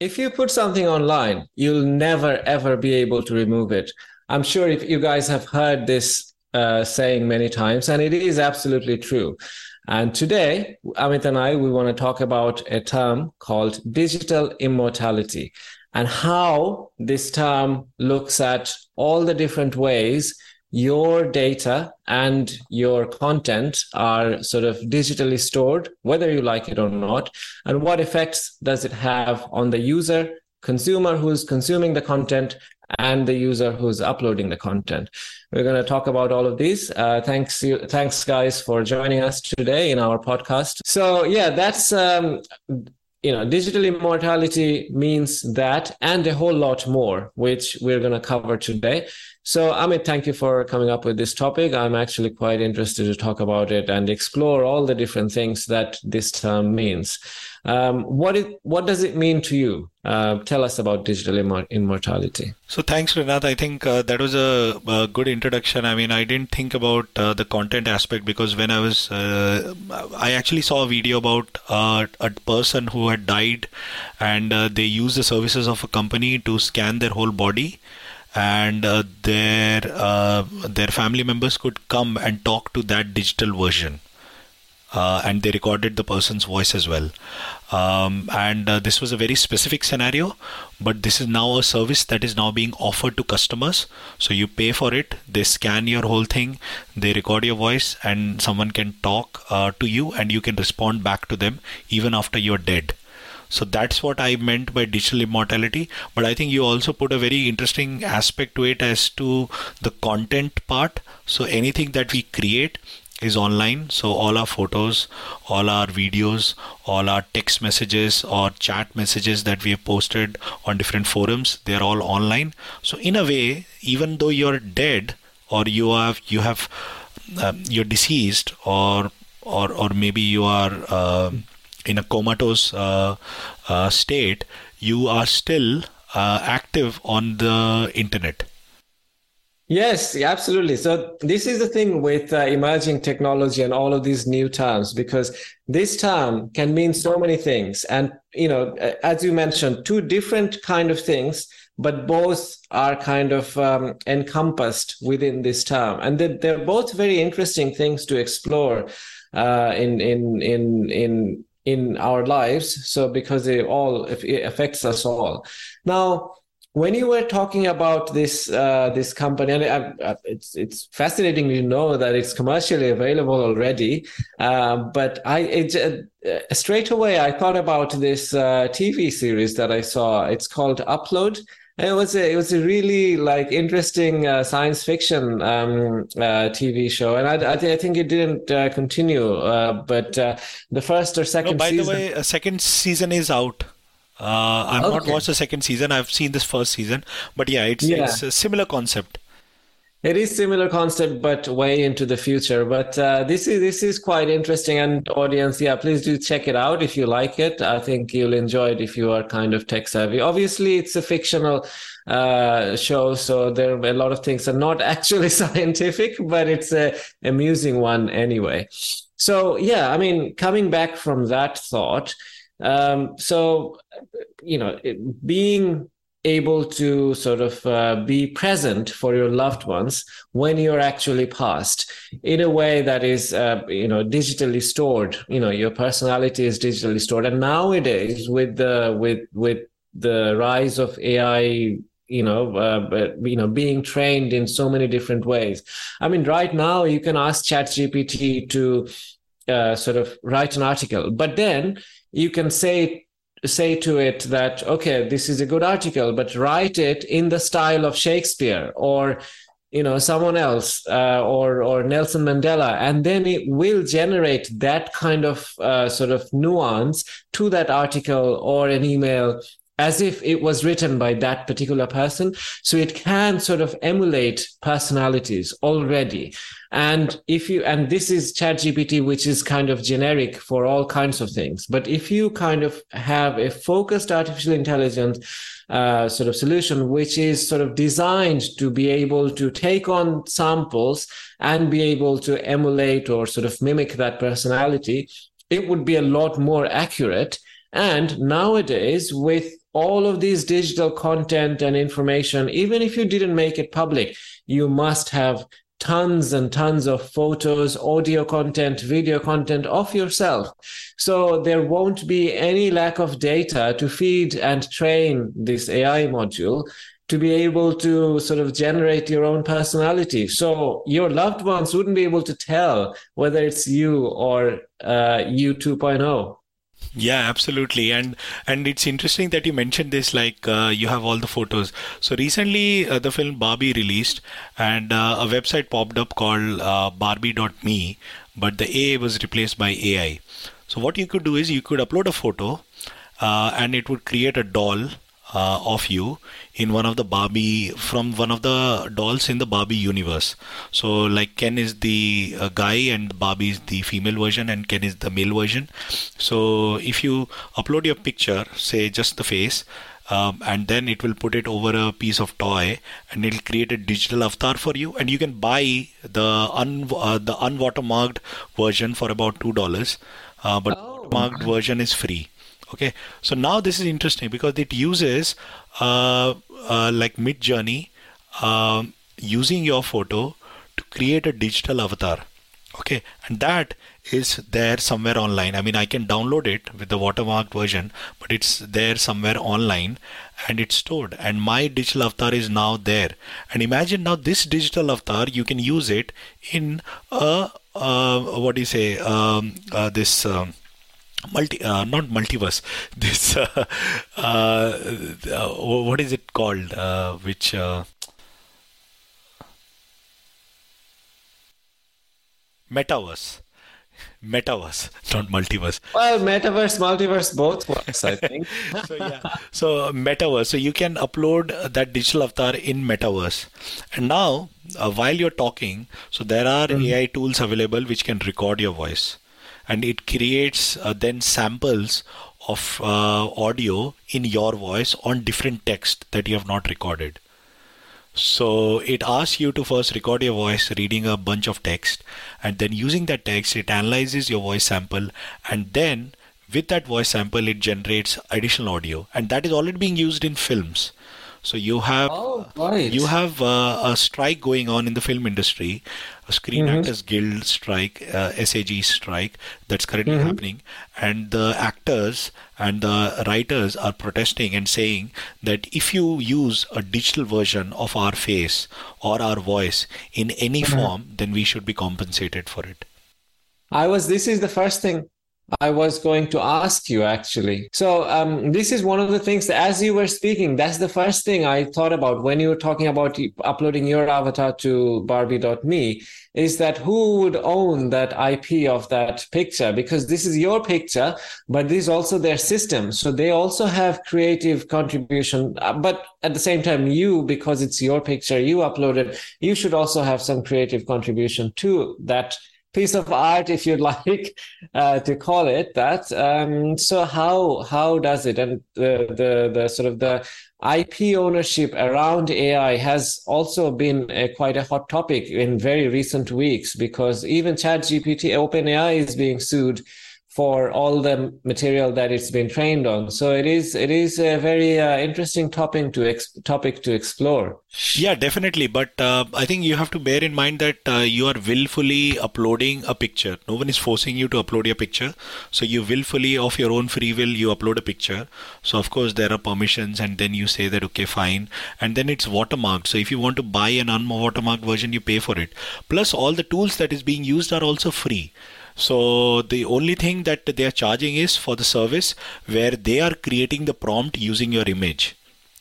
if you put something online, you'll never ever be able to remove it. I'm sure if you guys have heard this uh, saying many times, and it is absolutely true. And today, Amit and I, we want to talk about a term called digital immortality and how this term looks at all the different ways your data and your content are sort of digitally stored, whether you like it or not, and what effects does it have on the user, consumer who's consuming the content, and the user who's uploading the content. We're going to talk about all of these. Uh, thanks, you, thanks, guys, for joining us today in our podcast. So, yeah, that's um, you know, digital immortality means that and a whole lot more, which we're going to cover today. So, Amit, thank you for coming up with this topic. I'm actually quite interested to talk about it and explore all the different things that this term means. Um, what it, what does it mean to you? Uh, tell us about digital immortality. So thanks, Rinat. I think uh, that was a, a, good introduction. I mean, I didn't think about uh, the content aspect because when I was, uh, I actually saw a video about uh, a person who had died, and uh, they used the services of a company to scan their whole body and uh, their uh, their family members could come and talk to that digital version uh, and they recorded the person's voice as well. Um, and uh, this was a very specific scenario, but this is now a service that is now being offered to customers. So you pay for it, they scan your whole thing, they record your voice, and someone can talk uh, to you, and you can respond back to them even after you're dead. So that's what I meant by digital immortality. But I think you also put a very interesting aspect to it as to the content part. So anything that we create is online. So all our photos, all our videos, all our text messages or chat messages that we have posted on different forums, they're all online. So in a way, even though you're dead or you have you have um, you're deceased or or or maybe you are uh, in a comatose uh, uh, state, you are still uh, active on the internet Yes, absolutely. So this is the thing with uh, emerging technology and all of these new terms, because this term can mean so many things. And, you know, as you mentioned, two different kind of things, but both are kind of um, encompassed within this term. And they're, they're both very interesting things to explore uh, in, in, in, in, in our lives. So because it all it affects us all. Now, when you were talking about this uh, this company, and I, I, it's it's fascinating to know that it's commercially available already. Uh, but I it, uh, straight away I thought about this uh, TV series that I saw. It's called Upload. It was a it was a really like interesting uh, science fiction um, uh, TV show, and I, I, th- I think it didn't continue. but the first or second. No, by season... the way, a second season is out. Uh, I've okay. not watched the second season. I've seen this first season, but yeah, it's yeah. it's a similar concept. It is similar concept, but way into the future. But uh, this is this is quite interesting, and audience, yeah, please do check it out if you like it. I think you'll enjoy it if you are kind of tech savvy. Obviously, it's a fictional uh, show, so there are a lot of things that are not actually scientific, but it's a amusing one anyway. So yeah, I mean, coming back from that thought. Um, so, you know, it, being able to sort of uh, be present for your loved ones when you're actually passed in a way that is uh, you know digitally stored. You know your personality is digitally stored. And nowadays with the with with the rise of ai you know uh, you know being trained in so many different ways. I mean right now you can ask chat gpt to uh, sort of write an article but then you can say say to it that okay this is a good article but write it in the style of shakespeare or you know someone else uh, or or nelson mandela and then it will generate that kind of uh, sort of nuance to that article or an email as if it was written by that particular person. So it can sort of emulate personalities already. And if you, and this is ChatGPT, which is kind of generic for all kinds of things. But if you kind of have a focused artificial intelligence uh, sort of solution, which is sort of designed to be able to take on samples and be able to emulate or sort of mimic that personality, it would be a lot more accurate And nowadays, with all of these digital content and information, even if you didn't make it public, you must have tons and tons of photos, audio content, video content of yourself. So there won't be any lack of data to feed and train this AI module to be able to sort of generate your own personality. So your loved ones wouldn't be able to tell whether it's you or uh, you 2.0. Yeah, absolutely, and and it's interesting that you mentioned this. Like uh, you have all the photos. So recently, uh, the film Barbie released, and uh, a website popped up called uh, Barbie.me, but the A was replaced by AI. So what you could do is you could upload a photo, uh, and it would create a doll uh, of you in one of the Barbie from one of the dolls in the Barbie universe. So like Ken is the uh, guy and Barbie is the female version and Ken is the male version. So if you upload your picture, say just the face. Um, and then it will put it over a piece of toy and it'll create a digital avatar for you and you can buy the un uh, the unwatermarked version for about two dollars uh, but oh. marked version is free okay. So now this is interesting because it uses uh, uh, like Midjourney um, using your photo to create a digital avatar. Okay. And that is there somewhere online. I mean i can download it with the watermarked version but it's there somewhere online and it's stored. And my digital avatar is now there. And imagine now this digital avatar you can use it in a uh, what do you say um, uh, this um, multi uh, not multiverse. This uh, uh, what is it called uh, which uh, metaverse. Metaverse not multiverse. Well metaverse multiverse both works i think. So yeah. So metaverse. So you can upload that digital avatar in metaverse. And now uh, while you're talking so there are mm-hmm. ai tools available which can record your voice and it creates uh, then samples of uh, audio in your voice on different text that you have not recorded. So it asks you to first record your voice reading a bunch of text, and then using that text, it analyzes your voice sample, and then with that voice sample, it generates additional audio, and that is already being used in films. So you have oh, right. you have uh, a strike going on in the film industry, a Screen mm-hmm. Actors Guild strike, uh, SAG strike that's currently mm-hmm. happening, and the actors and the writers are protesting and saying that if you use a digital version of our face or our voice in any mm-hmm. form, then we should be compensated for it. I was. This is the first thing I was going to ask you actually. So um, this is one of the things that, as you were speaking, that's the first thing I thought about when you were talking about uploading your avatar to Barbie.me. Is that who would own that IP of that picture? Because this is your picture, but this is also their system. So they also have creative contribution. Uh, but at the same time, you, because it's your picture, you uploaded, you should also have some creative contribution to that piece of art, if you'd like uh, to call it that. Um, so how how does it and the, the the sort of the IP ownership around AI has also been a, quite a hot topic in very recent weeks because even ChatGPT, OpenAI is being sued for all the material that it's been trained on. So it is it is a very uh, interesting topic to ex- topic to explore. Yeah, definitely. But uh, I think you have to bear in mind that uh, you are willfully uploading a picture. No one is forcing you to upload your picture. So you willfully, of your own free will, you upload a picture. So of course there are permissions, and then you say that okay, fine, and then it's watermarked. So if you want to buy an unwatermarked version, you pay for it. Plus all the tools that is being used are also free. So the only thing that they are charging is for the service where they are creating the prompt using your image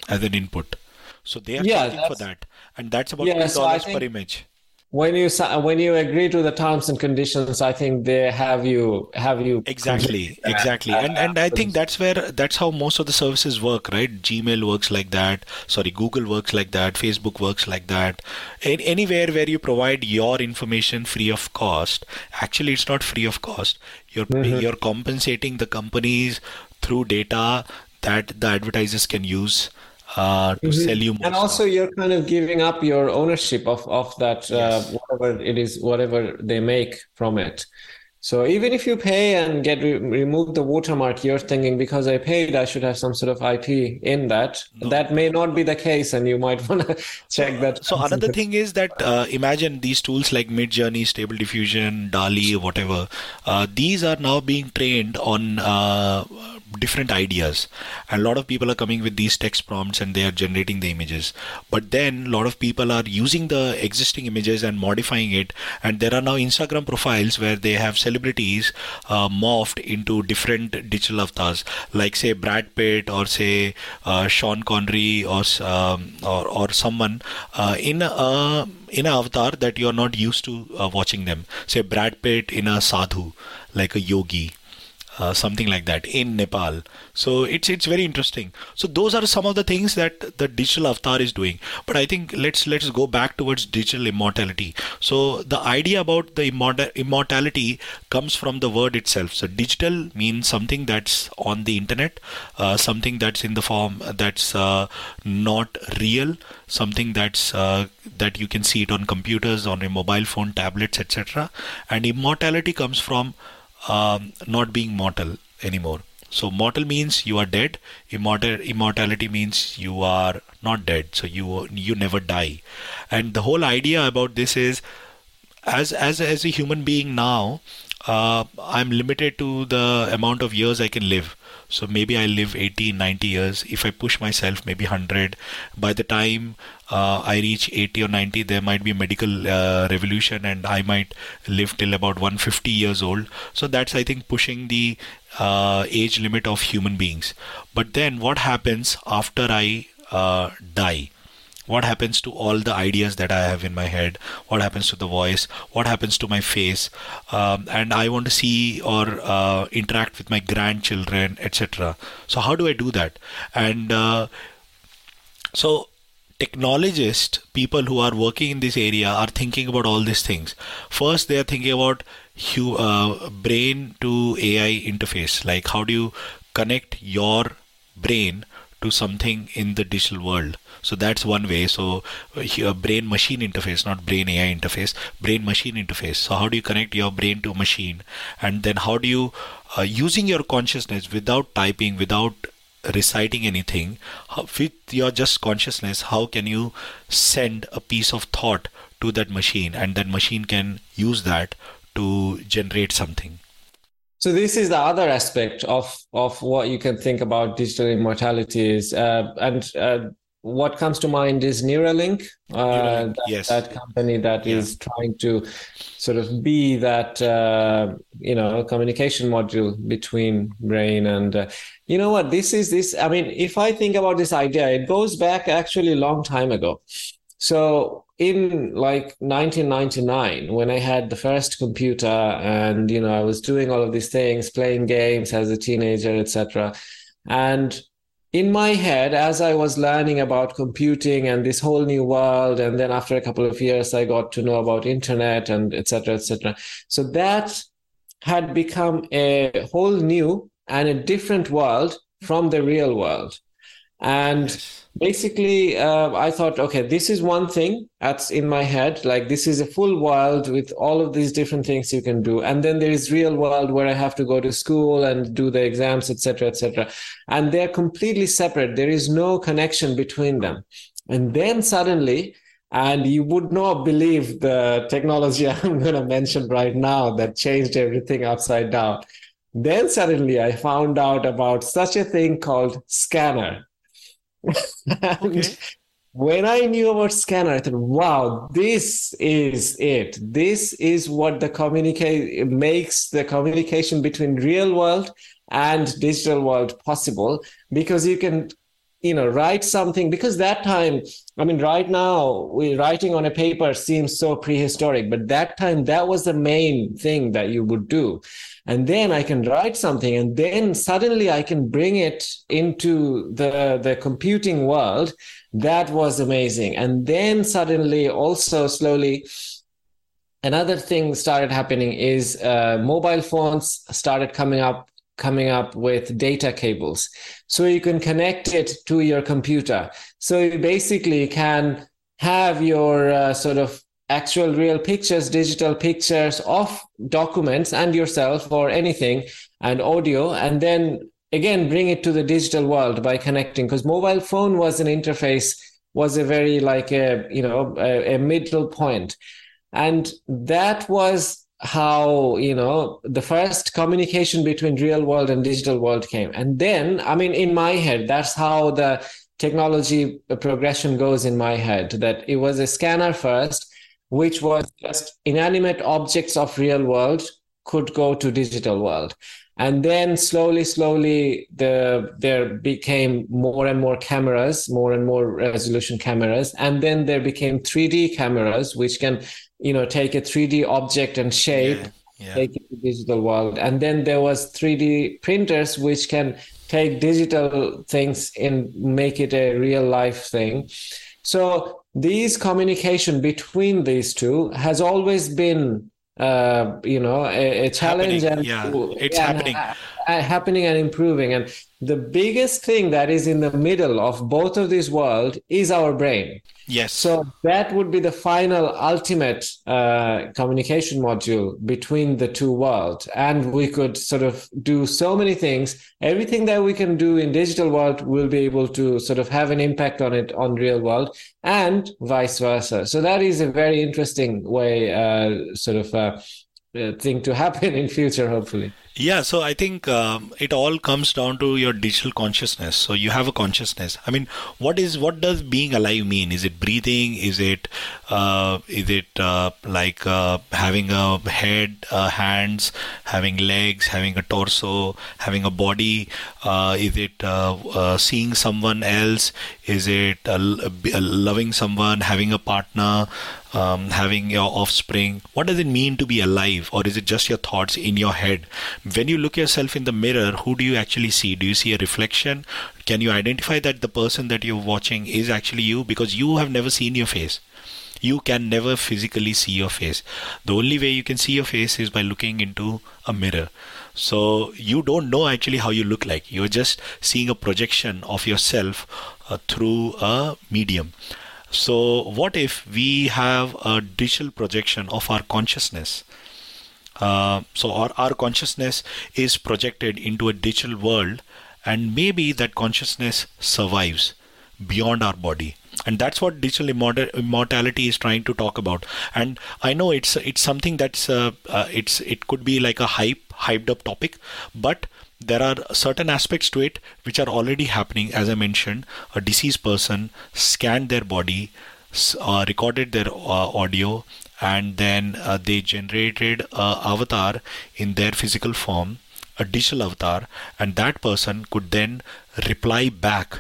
as an input. So they are yeah, charging for that, and that's about yeah, dollars so per image when you when you agree to the terms and conditions i think they have you have you exactly exactly. And and i think that's where that's how most of the services work right? Gmail works like that sorry google works like that facebook works like that. In, anywhere where you provide your information free of cost actually it's not free of cost. You're mm-hmm. you're compensating the companies through data that the advertisers can use uh, to mm-hmm. sell you more and also stuff. you're kind of giving up your ownership of of that uh, yes. uh, whatever it is whatever they make from it So even if you pay and get re- remove the watermark, you're thinking because I paid, I should have some sort of IP in that. No. That may not be the case, and you might want to check that. So another thing is that uh, imagine these tools like Midjourney, Stable Diffusion, DALL-E, whatever. Uh, these are now being trained on uh, different ideas. And a lot of people are coming with these text prompts and they are generating the images. But then a lot of people are using the existing images and modifying it. And there are now instagram profiles where they have celebrities uh, morphed into different digital avatars. Like say brad pitt or say uh, sean connery or um, or, or someone uh, in a in an avatar that you're not used to uh, watching them. Say brad pitt in a sadhu like a yogi uh, something like that in Nepal. So it's it's very interesting. So those are some of the things that the digital avatar is doing. But I think let's let's go back towards digital immortality. So the idea about the immortality comes from the word itself. So digital means something that's on the internet, uh, something that's in the form that's uh, not real, something that's uh, that you can see it on computers, on a mobile phone, tablets, etc. And immortality comes from um, not being mortal anymore. So mortal means you are dead. Immortal immortality means you are not dead. So you you never die. And the whole idea about this is, as as as a human being now, uh, I'm limited to the amount of years I can live. So maybe I live 80, 90 years. If I push myself, maybe 100. By the time uh, I reach 80 or 90, there might be a medical uh, revolution and I might live till about 150 years old. So that's, I think, pushing the uh, age limit of human beings. But then what happens after I uh, die? What happens to all the ideas that I have in my head, what happens to the voice, what happens to my face, um, and I want to see or uh, interact with my grandchildren, etc. So how do I do that? And uh, so technologists, people who are working in this area, are thinking about all these things. First, they are thinking about uh, brain to AI interface, like how do you connect your brain to something in the digital world so that's one way. So uh, brain machine interface, not brain AI interface, brain machine interface. So how do you connect your brain to machine? And then how do you, uh, using your consciousness without typing, without reciting anything, with your just consciousness, how can you send a piece of thought to that machine and that machine can use that to generate something? So this is the other aspect of of what you can think about digital immortality is, uh, and uh, what comes to mind is Neuralink, uh, that, yes. that, company that yeah. is trying to sort of be that uh, you know communication module between brain and uh, you know what this is this. I mean, if I think about this idea, it goes back actually a long time ago. So in like 1999 when i had the first computer and you know i was doing all of these things playing games as a teenager etc and in my head as i was learning about computing and this whole new world and then after a couple of years i got to know about internet and etc etc so that had become a whole new and a different world from the real world and yes. basically uh, i thought okay this is one thing that's in my head like this is a full world with all of these different things you can do. And then there is real world where i have to go to school and do the exams etc etc and they're completely separate. There is no connection between them. And then suddenly and you would not believe the technology i'm going to mention right now that changed everything upside down. Then suddenly i found out about such a thing called scanner okay. when I knew about scanner, I thought, wow, this is it. This is what the communicate makes the communication between real world and digital world possible because you can you know write something because that time i mean right now we writing on a paper seems so prehistoric but that time that was the main thing that you would do. And then i can write something and then suddenly i can bring it into the the computing world. That was amazing. And then suddenly also slowly another thing started happening is uh, mobile phones started coming up coming up with data cables. So you can connect it to your computer. So you basically can have your uh, sort of actual real pictures, digital pictures of documents and yourself or anything and audio, and then again bring it to the digital world by connecting because mobile phone was an interface was a very like a you know a, a middle point and that was how you know the first communication between real world and digital world came. And then i mean in my head that's how the technology progression goes in my head that it was a scanner first which was just inanimate objects of real world could go to digital world. And then slowly slowly the there became more and more cameras more and more resolution cameras. And then there became 3d cameras which can you know take a 3d object and shape yeah, yeah. take it to digital world and then there was 3d printers which can take digital things and make it a real life thing so these communication between these two has always been uh, you know a, a challenge happening. and yeah, it's yeah, happening happening and improving. And the biggest thing that is in the middle of both of these worlds is our brain. Yes. So that would be the final ultimate uh, communication module between the two worlds and we could sort of do so many things. Everything that we can do in digital world will be able to sort of have an impact on it on real world and vice versa. So that is a very interesting way uh, sort of uh, uh thing to happen in future hopefully yeah, so I think um, it all comes down to your digital consciousness. So you have a consciousness. I mean, what is what does being alive mean? Is it breathing? Is it uh, is it uh, like uh, having a head, uh, hands, having legs, having a torso, having a body? Uh, is it uh, seeing someone else? Is it loving someone, having a partner? um, having your offspring? What does it mean to be alive, or is it just your thoughts in your head? When you look yourself in the mirror, who do you actually see? Do you see a reflection? Can you identify that the person that you're watching is actually you because you have never seen your face? You can never physically see your face. The only way you can see your face is by looking into a mirror. So you don't know actually how you look like. You're just seeing a projection of yourself uh, through a medium. So, what if we have a digital projection of our consciousness? Uh, so, our, our consciousness is projected into a digital world, and maybe that consciousness survives beyond our body. And that's what digital immortality is trying to talk about. And i know it's it's something that's uh, uh, it's it could be like a hype hyped up topic but there are certain aspects to it which are already happening. As i mentioned a deceased person scanned their body uh, recorded their uh, audio and then uh, they generated a avatar in their physical form a digital avatar and that person could then reply back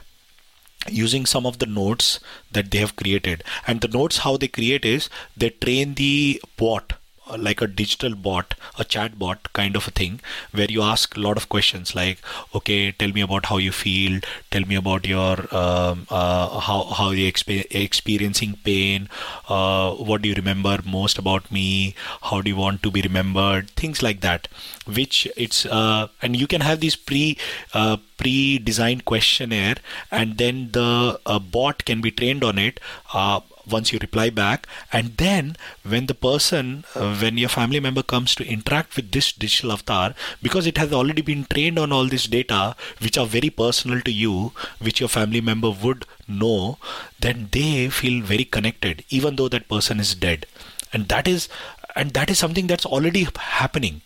using some of the notes that they have created. And the notes how they create is they train the bot like a digital bot, a chat bot kind of a thing, where you ask a lot of questions like, okay, tell me about how you feel, tell me about your um, uh, how how you exp- experiencing pain, uh, what do you remember most about me, how do you want to be remembered, things like that. Which it's uh, and you can have these pre uh, pre-designed questionnaire, and then the uh, bot can be trained on it uh, once you reply back. And then when the person uh, when your family member comes to interact with this digital avatar because it has already been trained on all this data which are very personal to you which your family member would know then they feel very connected even though that person is dead. And that is and that is something that's already happening.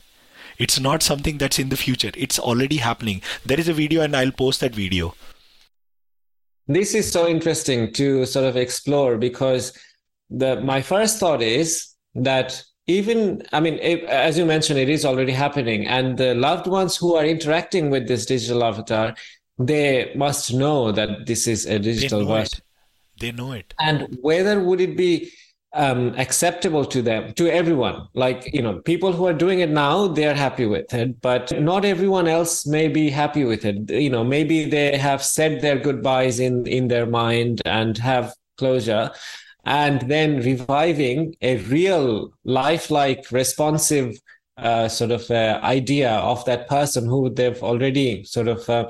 It's not something that's in the future. It's already happening. There is a video and i'll post that video this is so interesting to sort of explore because the my first thought is that even i mean it, as you mentioned it is already happening and the loved ones who are interacting with this digital avatar they must know that this is a digital version they know it. And whether would it be um, acceptable to them to everyone. Like you know people who are doing it now they are happy with it but not everyone else may be happy with it. You know maybe they have said their goodbyes in in their mind and have closure and then reviving a real lifelike responsive uh, sort of uh, idea of that person who they've already sort of uh,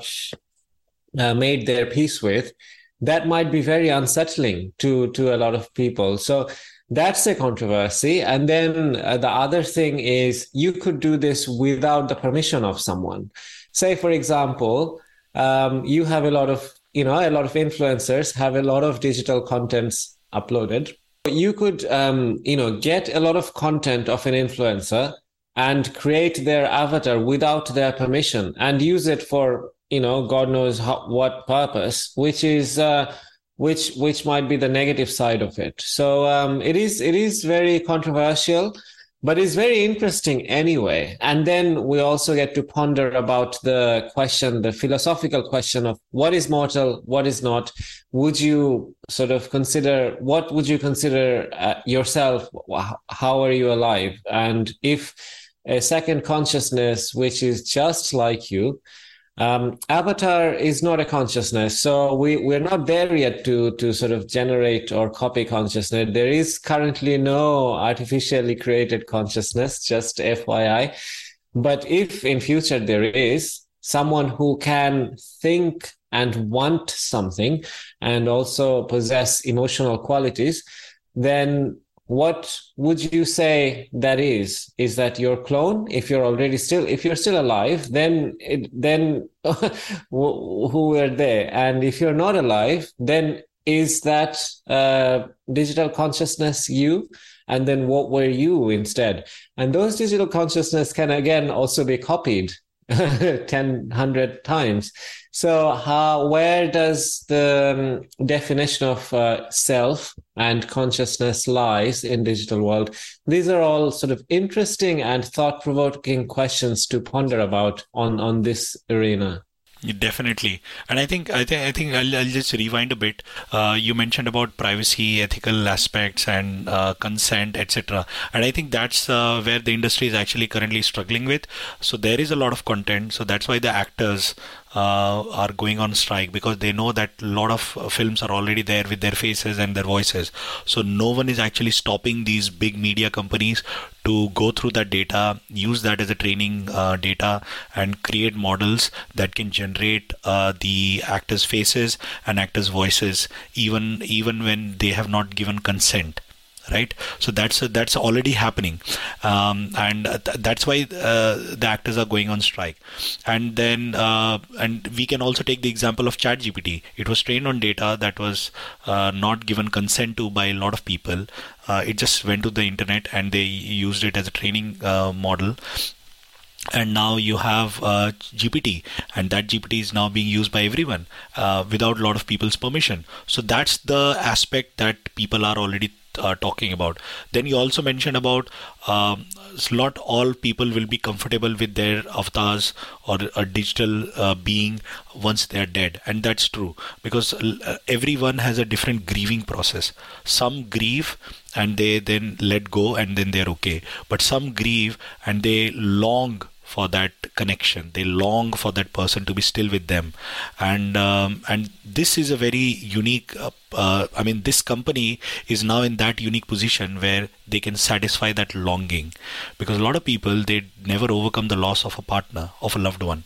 uh made their peace with that might be very unsettling to to a lot of people. So that's a controversy. And then uh, the other thing is you could do this without the permission of someone. Say, for example, um, you have a lot of, you know, a lot of influencers have a lot of digital contents uploaded. You could, um, you know, get a lot of content of an influencer and create their avatar without their permission and use it for, you know, God knows how, what purpose, which is, uh, which which might be the negative side of it. So um, it is it is very controversial, but it's very interesting anyway. And then we also get to ponder about the question, the philosophical question of what is mortal, what is not. Would you sort of consider what would you consider uh, yourself? How are you alive? And if a second consciousness, which is just like you, um, avatar is not a consciousness so we we're not there yet to to sort of generate or copy consciousness. There is currently no artificially created consciousness just fyi but if in future there is someone who can think and want something and also possess emotional qualities then what would you say that is? Is that your clone? If you're already still if you're still alive then it, then who were there and if you're not alive then is that uh, digital consciousness you? And then what were you instead? And those digital consciousness can again also be copied 10 100 times so how where does the um, definition of uh, self and consciousness lies in digital world these are all sort of interesting and thought provoking questions to ponder about on on this arena Definitely, and I think I think I think I'll, I'll just rewind a bit. Uh, you mentioned about privacy, ethical aspects, and uh, consent, etc. And I think that's uh, where the industry is actually currently struggling with. So there is a lot of content. So that's why the actors uh, are going on strike because they know that a lot of uh, films are already there with their faces and their voices. So no one is actually stopping these big media companies to go through that data, use that as a training uh, data, and create models that can generate uh, the actors' faces and actors' voices, even even when they have not given consent right? So that's that's already happening. Um, and th- that's why uh, the actors are going on strike. And then uh, and we can also take the example of chat gpt it was trained on data that was uh, not given consent to by a lot of people. Uh, it just went to the internet and they used it as a training uh, model. And now you have uh, GPT, and that GPT is now being used by everyone uh, without a lot of people's permission. So that's the aspect that people are already uh, talking about. Then you also mentioned about um, not all people will be comfortable with their avatars or a digital uh, being once they are dead, and that's true because uh, everyone has a different grieving process. Some grieve and they then let go and then they're okay, but some grieve and they long for that connection. They long for that person to be still with them. And um, and this is a very unique uh, uh, i mean this company is now in that unique position where they can satisfy that longing. Because a lot of people they never overcome the loss of a partner of a loved one.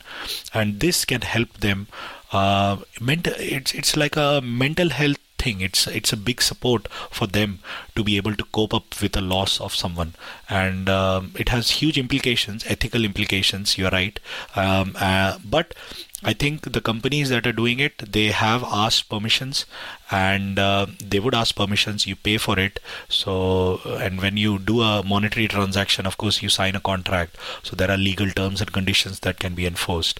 And this can help them uh, mental it's it's like a mental health thing it's it's a big support for them to be able to cope up with the loss of someone and um, it has huge implications ethical implications you're right um, uh, but I think the companies that are doing it, they have asked permissions, and uh, they would ask permissions. You pay for it. So, and when you do a monetary transaction, of course, you sign a contract. So there are legal terms and conditions that can be enforced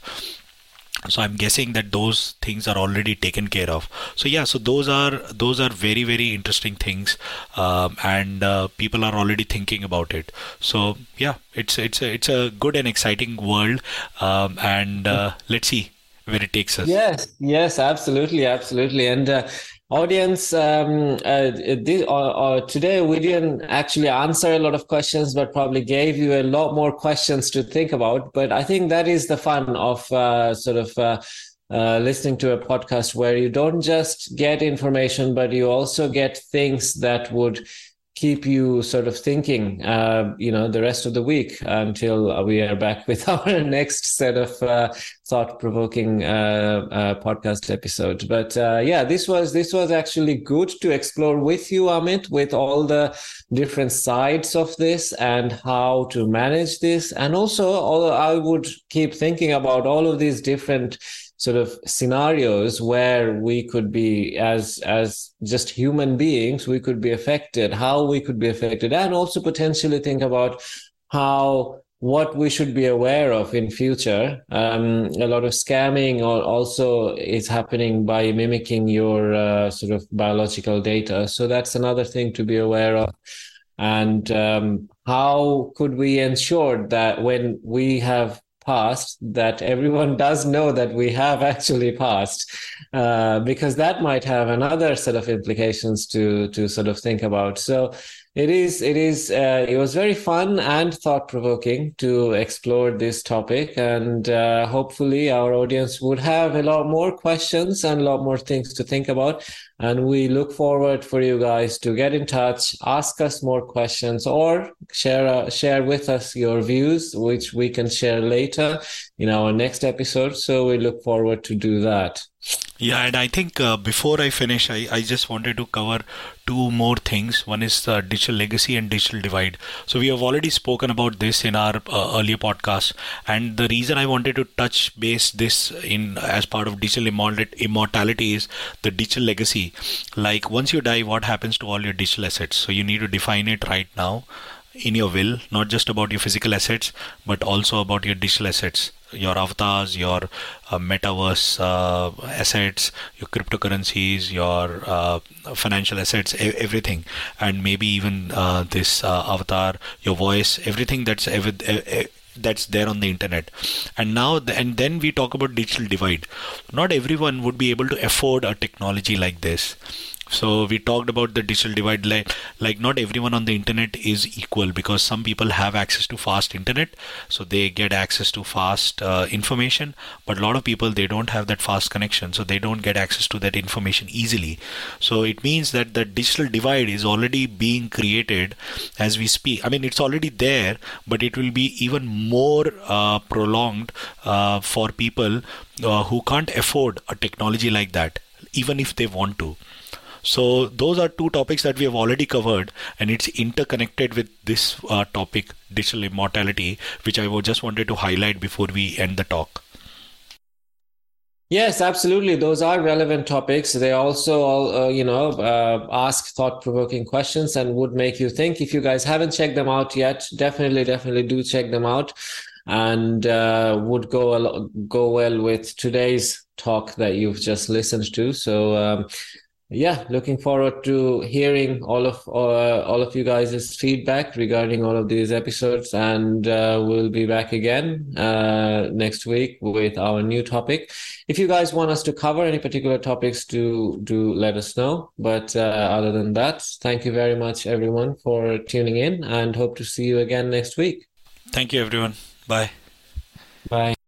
so i'm guessing that those things are already taken care of. So yeah so those are those are very very interesting things um, and uh, people are already thinking about it. So yeah it's it's a, it's a good and exciting world um, and uh, let's see where it takes us. Yes yes absolutely absolutely. And uh, audience um, uh, this, uh, uh, today we didn't actually answer a lot of questions but probably gave you a lot more questions to think about. But i think that is the fun of uh, sort of uh, uh, listening to a podcast where you don't just get information but you also get things that would keep you sort of thinking, uh, you know, the rest of the week until we are back with our next set of uh, thought-provoking uh, uh podcast episode. But uh, yeah, this was this was actually good to explore with you, Amit, with all the different sides of this and how to manage this, and also, all, I would keep thinking about all of these different sort of scenarios where we could be as as just human beings we could be affected how we could be affected and also potentially think about how what we should be aware of in future. Um, a lot of scamming also is happening by mimicking your uh, sort of biological data. So that's another thing to be aware of. And um, how could we ensure that when we have passed that everyone does know that we have actually passed uh, because that might have another set of implications to to sort of think about. So it is it is uh, it was very fun and thought provoking to explore this topic and uh, hopefully our audience would have a lot more questions and a lot more things to think about. And we look forward for you guys to get in touch ask us more questions or share uh, share with us your views which we can share later in our next episode so we look forward to do that yeah, and I think uh, before I finish, I, I just wanted to cover two more things. One is the digital legacy and digital divide. So we have already spoken about this in our uh, earlier podcast, and the reason I wanted to touch base this in as part of digital immortality is the digital legacy. Like once you die, what happens to all your digital assets? So you need to define it right now in your will, not just about your physical assets, but also about your digital assets your avatars, your uh, metaverse uh, assets, your cryptocurrencies, your uh, financial assets, e- everything, and maybe even uh, this uh, avatar, your voice, everything that's ev- that's there on the internet. And now the, and then we talk about digital divide. Not everyone would be able to afford a technology like this so we talked about the digital divide like, like not everyone on the internet is equal because some people have access to fast internet so they get access to fast uh, information but a lot of people they don't have that fast connection so they don't get access to that information easily. So it means that the digital divide is already being created as we speak. I mean it's already there but it will be even more uh, prolonged uh, for people uh, who can't afford a technology like that even if they want to so those are two topics that we have already covered, and it's interconnected with this uh, topic, digital immortality, which I just wanted to highlight before we end the talk. Yes, absolutely. Those are relevant topics. They also, uh, you know, uh, ask thought-provoking questions and would make you think. If you guys haven't checked them out yet, definitely, definitely do check them out, and uh, would go go well with today's talk that you've just listened to. So. Um, yeah looking forward to hearing all of uh, all of you guys' feedback regarding all of these episodes. And uh, we'll be back again uh, next week with our new topic. If you guys want us to cover any particular topics do do let us know. But uh, other than that thank you very much everyone for tuning in and hope to see you again next week. Thank you everyone. Bye. Bye